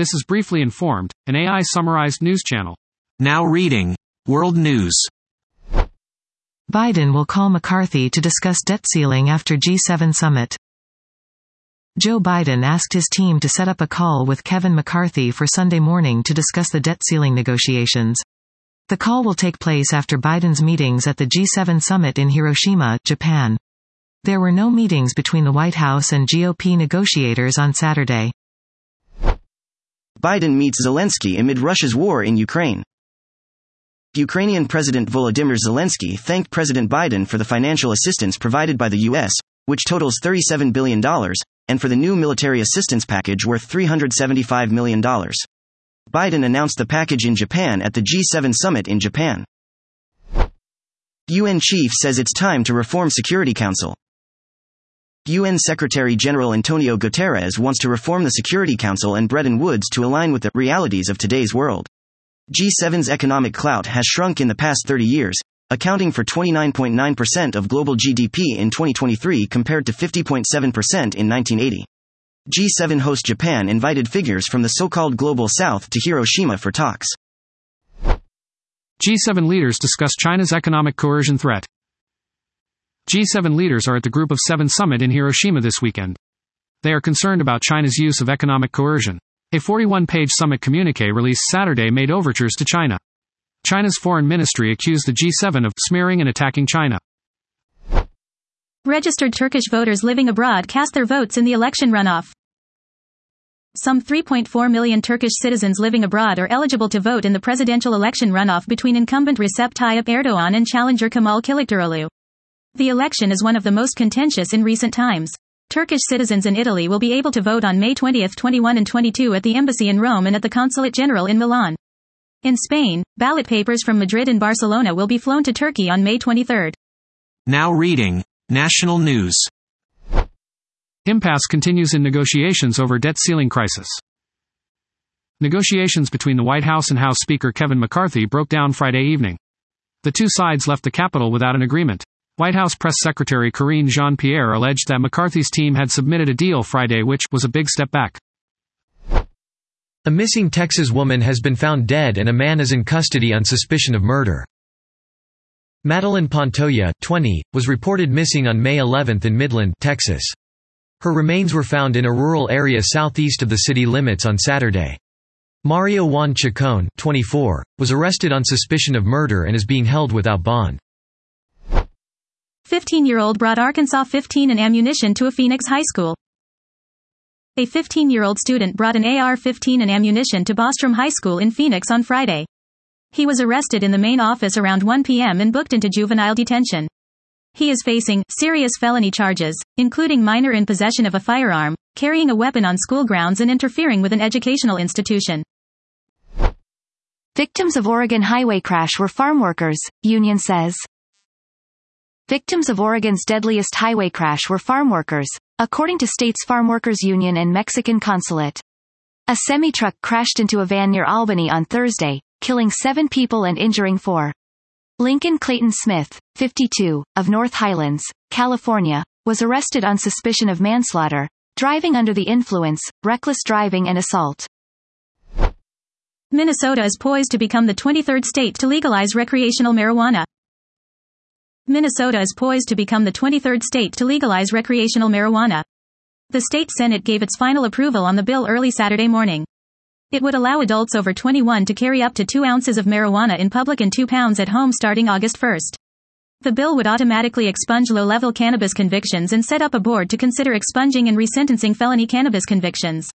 This is Briefly Informed, an AI summarized news channel. Now reading World News. Biden will call McCarthy to discuss debt ceiling after G7 summit. Joe Biden asked his team to set up a call with Kevin McCarthy for Sunday morning to discuss the debt ceiling negotiations. The call will take place after Biden's meetings at the G7 summit in Hiroshima, Japan. There were no meetings between the White House and GOP negotiators on Saturday. Biden meets Zelensky amid Russia's war in Ukraine. Ukrainian President Volodymyr Zelensky thanked President Biden for the financial assistance provided by the U.S., which totals $37 billion, and for the new military assistance package worth $375 million. Biden announced the package in Japan at the G7 summit in Japan. UN chief says it's time to reform Security Council. UN Secretary General Antonio Guterres wants to reform the Security Council and Bretton Woods to align with the realities of today's world. G7's economic clout has shrunk in the past 30 years, accounting for 29.9% of global GDP in 2023 compared to 50.7% in 1980. G7 host Japan invited figures from the so-called Global South to Hiroshima for talks. G7 leaders discuss China's economic coercion threat. G7 leaders are at the Group of Seven summit in Hiroshima this weekend. They are concerned about China's use of economic coercion. A 41 page summit communique released Saturday made overtures to China. China's foreign ministry accused the G7 of smearing and attacking China. Registered Turkish voters living abroad cast their votes in the election runoff. Some 3.4 million Turkish citizens living abroad are eligible to vote in the presidential election runoff between incumbent Recep Tayyip Erdogan and challenger Kemal Kılıçdaroğlu. The election is one of the most contentious in recent times. Turkish citizens in Italy will be able to vote on May 20, 21 and 22 at the embassy in Rome and at the Consulate General in Milan. In Spain, ballot papers from Madrid and Barcelona will be flown to Turkey on May 23. Now reading National News. Impasse continues in negotiations over debt ceiling crisis. Negotiations between the White House and House Speaker Kevin McCarthy broke down Friday evening. The two sides left the Capitol without an agreement. White House Press Secretary Karine Jean-Pierre alleged that McCarthy's team had submitted a deal Friday which was a big step back. A missing Texas woman has been found dead and a man is in custody on suspicion of murder. Madeline Pontoya, 20, was reported missing on May 11 in Midland, Texas. Her remains were found in a rural area southeast of the city limits on Saturday. Mario Juan Chacon, 24, was arrested on suspicion of murder and is being held without bond. 15-year-old brought Arkansas 15 and ammunition to a Phoenix high school. A 15-year-old student brought an AR-15 and ammunition to Bostrom High School in Phoenix on Friday. He was arrested in the main office around 1 p.m. and booked into juvenile detention. He is facing serious felony charges, including minor in possession of a firearm, carrying a weapon on school grounds and interfering with an educational institution. Victims of Oregon highway crash were farm workers, union says. Victims of Oregon's deadliest highway crash were farm workers, according to state's Farm Workers Union and Mexican Consulate. A semi-truck crashed into a van near Albany on Thursday, killing seven people and injuring four. Lincoln Clayton Smith, 52, of North Highlands, California, was arrested on suspicion of manslaughter, driving under the influence, reckless driving and assault. Minnesota is poised to become the 23rd state to legalize recreational marijuana. Minnesota is poised to become the 23rd state to legalize recreational marijuana. The state Senate gave its final approval on the bill early Saturday morning. It would allow adults over 21 to carry up to 2 ounces of marijuana in public and 2 pounds at home starting August 1. The bill would automatically expunge low-level cannabis convictions and set up a board to consider expunging and resentencing felony cannabis convictions.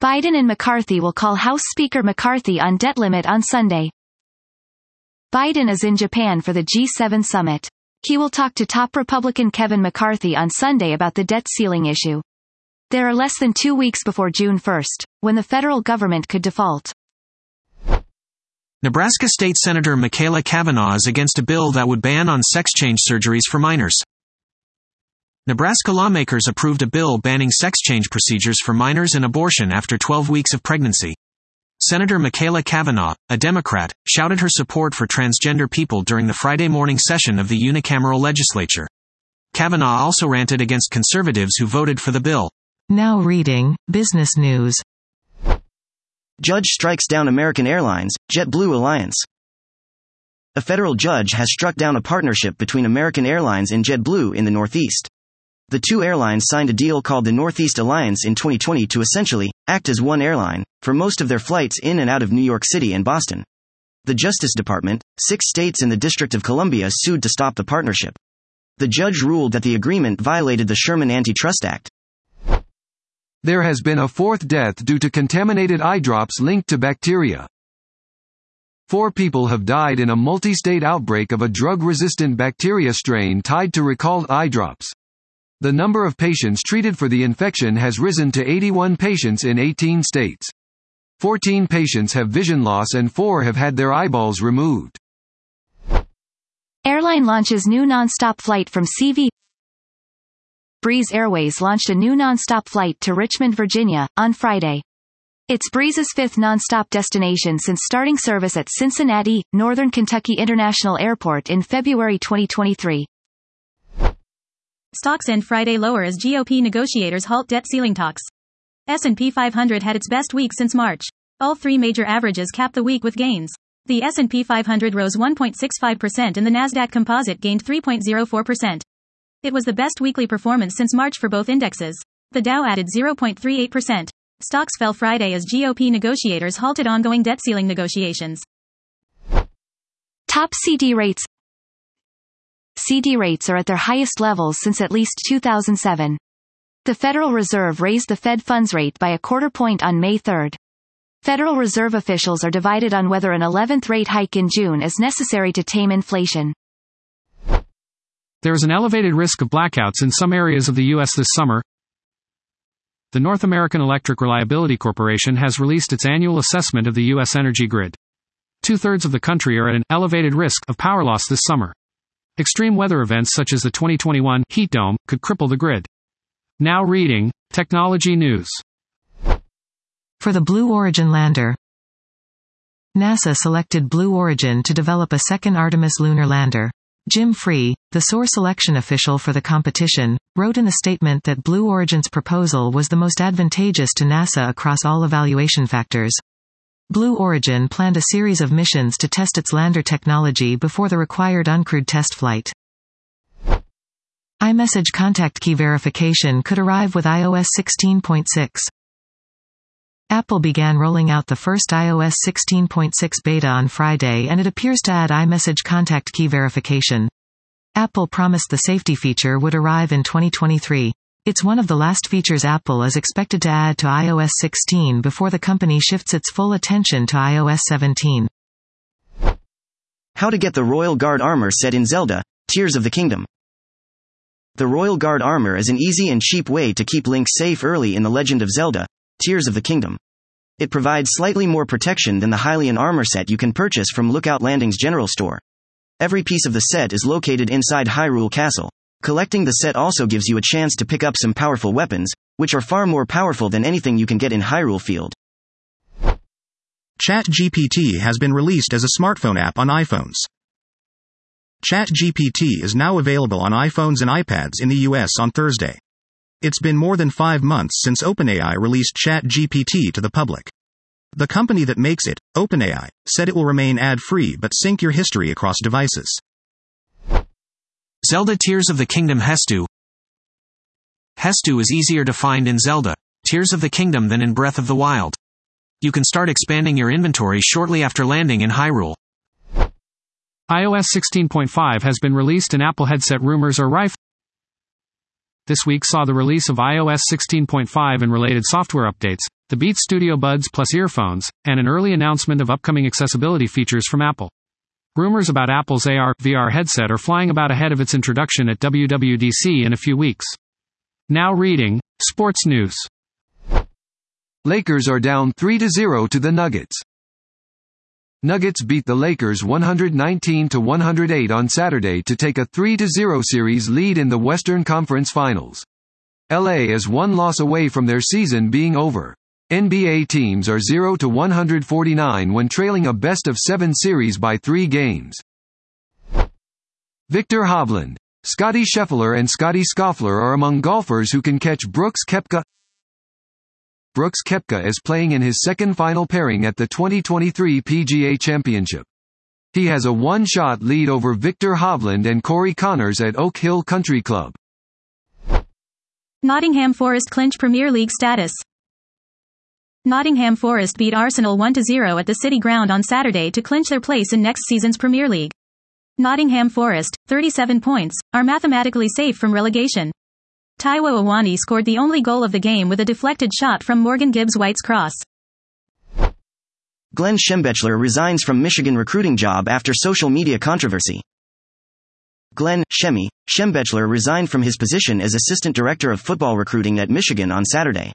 Biden and McCarthy will call House Speaker McCarthy on debt limit on Sunday. Biden is in Japan for the G7 summit. He will talk to top Republican Kevin McCarthy on Sunday about the debt ceiling issue. There are less than two weeks before June 1, when the federal government could default. Nebraska State Senator Machaela Cavanaugh is against a bill that would ban on sex change surgeries for minors. Nebraska lawmakers approved a bill banning sex change procedures for minors and abortion after 12 weeks of pregnancy. Senator Machaela Cavanaugh, a Democrat, shouted her support for transgender people during the Friday morning session of the unicameral legislature. Cavanaugh also ranted against conservatives who voted for the bill. Now reading Business News. Judge strikes down American Airlines, JetBlue alliance. A federal judge has struck down a partnership between American Airlines and JetBlue in the Northeast. The two airlines signed a deal called the Northeast Alliance in 2020 to essentially act as one airline for most of their flights in and out of New York City and Boston. The Justice Department, six states and the District of Columbia sued to stop the partnership. The judge ruled that the agreement violated the Sherman Antitrust Act. There has been a fourth death due to contaminated eye drops linked to bacteria. Four people have died in a multi-state outbreak of a drug-resistant bacteria strain tied to recalled eye drops. The number of patients treated for the infection has risen to 81 patients in 18 states. 14 patients have vision loss and 4 have had their eyeballs removed. Airline launches new non-stop flight from CV. Breeze Airways launched a new non-stop flight to Richmond, Virginia, on Friday. It's Breeze's fifth non-stop destination since starting service at Cincinnati, Northern Kentucky International Airport in February 2023. Stocks end Friday lower as GOP negotiators halt debt ceiling talks. S&P 500 had its best week since March. All three major averages capped the week with gains. The S&P 500 rose 1.65% and the Nasdaq Composite gained 3.04%. It was the best weekly performance since March for both indexes. The Dow added 0.38%. Stocks fell Friday as GOP negotiators halted ongoing debt ceiling negotiations. Top CD rates CD rates are at their highest levels since at least 2007. The Federal Reserve raised the Fed funds rate by a quarter point on May 3. Federal Reserve officials are divided on whether an 11th rate hike in June is necessary to tame inflation. There is an elevated risk of blackouts in some areas of the U.S. this summer, the North American Electric Reliability Corporation has released its annual assessment of the U.S. energy grid. Two thirds of the country are at an elevated risk of power loss this summer. Extreme weather events such as the 2021 heat dome could cripple the grid. Now reading Technology News. For the Blue Origin lander, NASA selected Blue Origin to develop a second Artemis lunar lander. Jim Free, the source selection official for the competition, wrote in a statement that Blue Origin's proposal was the most advantageous to NASA across all evaluation factors. Blue Origin planned a series of missions to test its lander technology before the required uncrewed test flight. iMessage contact key verification could arrive with iOS 16.6. Apple began rolling out the first iOS 16.6 beta on Friday and it appears to add iMessage contact key verification. Apple promised the safety feature would arrive in 2023. It's one of the last features Apple is expected to add to iOS 16 before the company shifts its full attention to iOS 17. How to get the Royal Guard armor set in Zelda, Tears of the Kingdom. The Royal Guard armor is an easy and cheap way to keep Link safe early in The Legend of Zelda, Tears of the Kingdom. It provides slightly more protection than the Hylian armor set you can purchase from Lookout Landing's general store. Every piece of the set is located inside Hyrule Castle. Collecting the set also gives you a chance to pick up some powerful weapons, which are far more powerful than anything you can get in Hyrule Field. ChatGPT has been released as a smartphone app on iPhones. ChatGPT is now available on iPhones and iPads in the US on Thursday. It's been more than five months since OpenAI released ChatGPT to the public. The company that makes it, OpenAI, said it will remain ad free but sync your history across devices. Zelda Tears of the Kingdom Hestu Hestu is easier to find in Zelda Tears of the Kingdom than in Breath of the Wild. You can start expanding your inventory shortly after landing in Hyrule. iOS 16.5 has been released and Apple headset rumors are rife this week saw the release of iOS 16.5 and related software updates, the Beats Studio Buds Plus earphones, and an early announcement of upcoming accessibility features from Apple. Rumors about Apple's AR VR headset are flying about ahead of its introduction at WWDC in a few weeks. Now reading Sports News. Lakers are down 3 0 to the Nuggets. Nuggets beat the Lakers 119 to 108 on Saturday to take a 3-0 series lead in the Western Conference Finals. LA is one loss away from their season being over. NBA teams are 0 to 149 when trailing a best of 7 series by 3 games. Viktor Hovland, Scotty Scheffler and Scotty Scheffler are among golfers who can catch Brooks Koepka Brooks Koepka is playing in his second final pairing at the 2023 PGA Championship. He has a one-shot lead over Viktor Hovland and Corey Conners at Oak Hill Country Club. Nottingham Forest clinch Premier League status. Nottingham Forest beat Arsenal 1-0 at the City Ground on Saturday to clinch their place in next season's Premier League. Nottingham Forest, 37 points, are mathematically safe from relegation. Taiwo Awoniyi scored the only goal of the game with a deflected shot from Morgan Gibbs White's cross. Glenn Schembechler resigns from Michigan recruiting job after social media controversy. Glenn Shemy Schembechler resigned from his position as assistant director of football recruiting at Michigan on Saturday.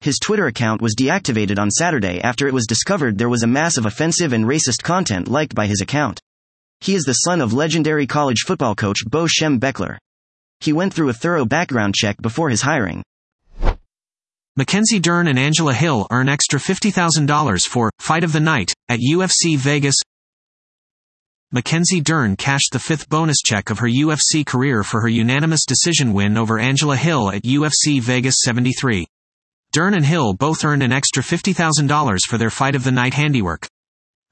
His Twitter account was deactivated on Saturday after it was discovered there was a mass of offensive and racist content liked by his account. He is the son of legendary college football coach Bo Schembechler. He went through a thorough background check before his hiring. Mackenzie Dern and Angela Hill earn extra $50,000 for Fight of the Night at UFC Vegas. Mackenzie Dern cashed the fifth bonus check of her UFC career for her unanimous decision win over Angela Hill at UFC Vegas 73. Dern and Hill both earned an extra $50,000 for their fight of the night handiwork.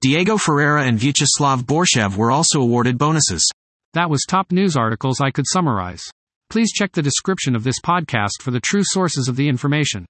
Diego Ferreira and Vyacheslav Borshchev were also awarded bonuses. That was top news articles I could summarize. Please check the description of this podcast for the true sources of the information.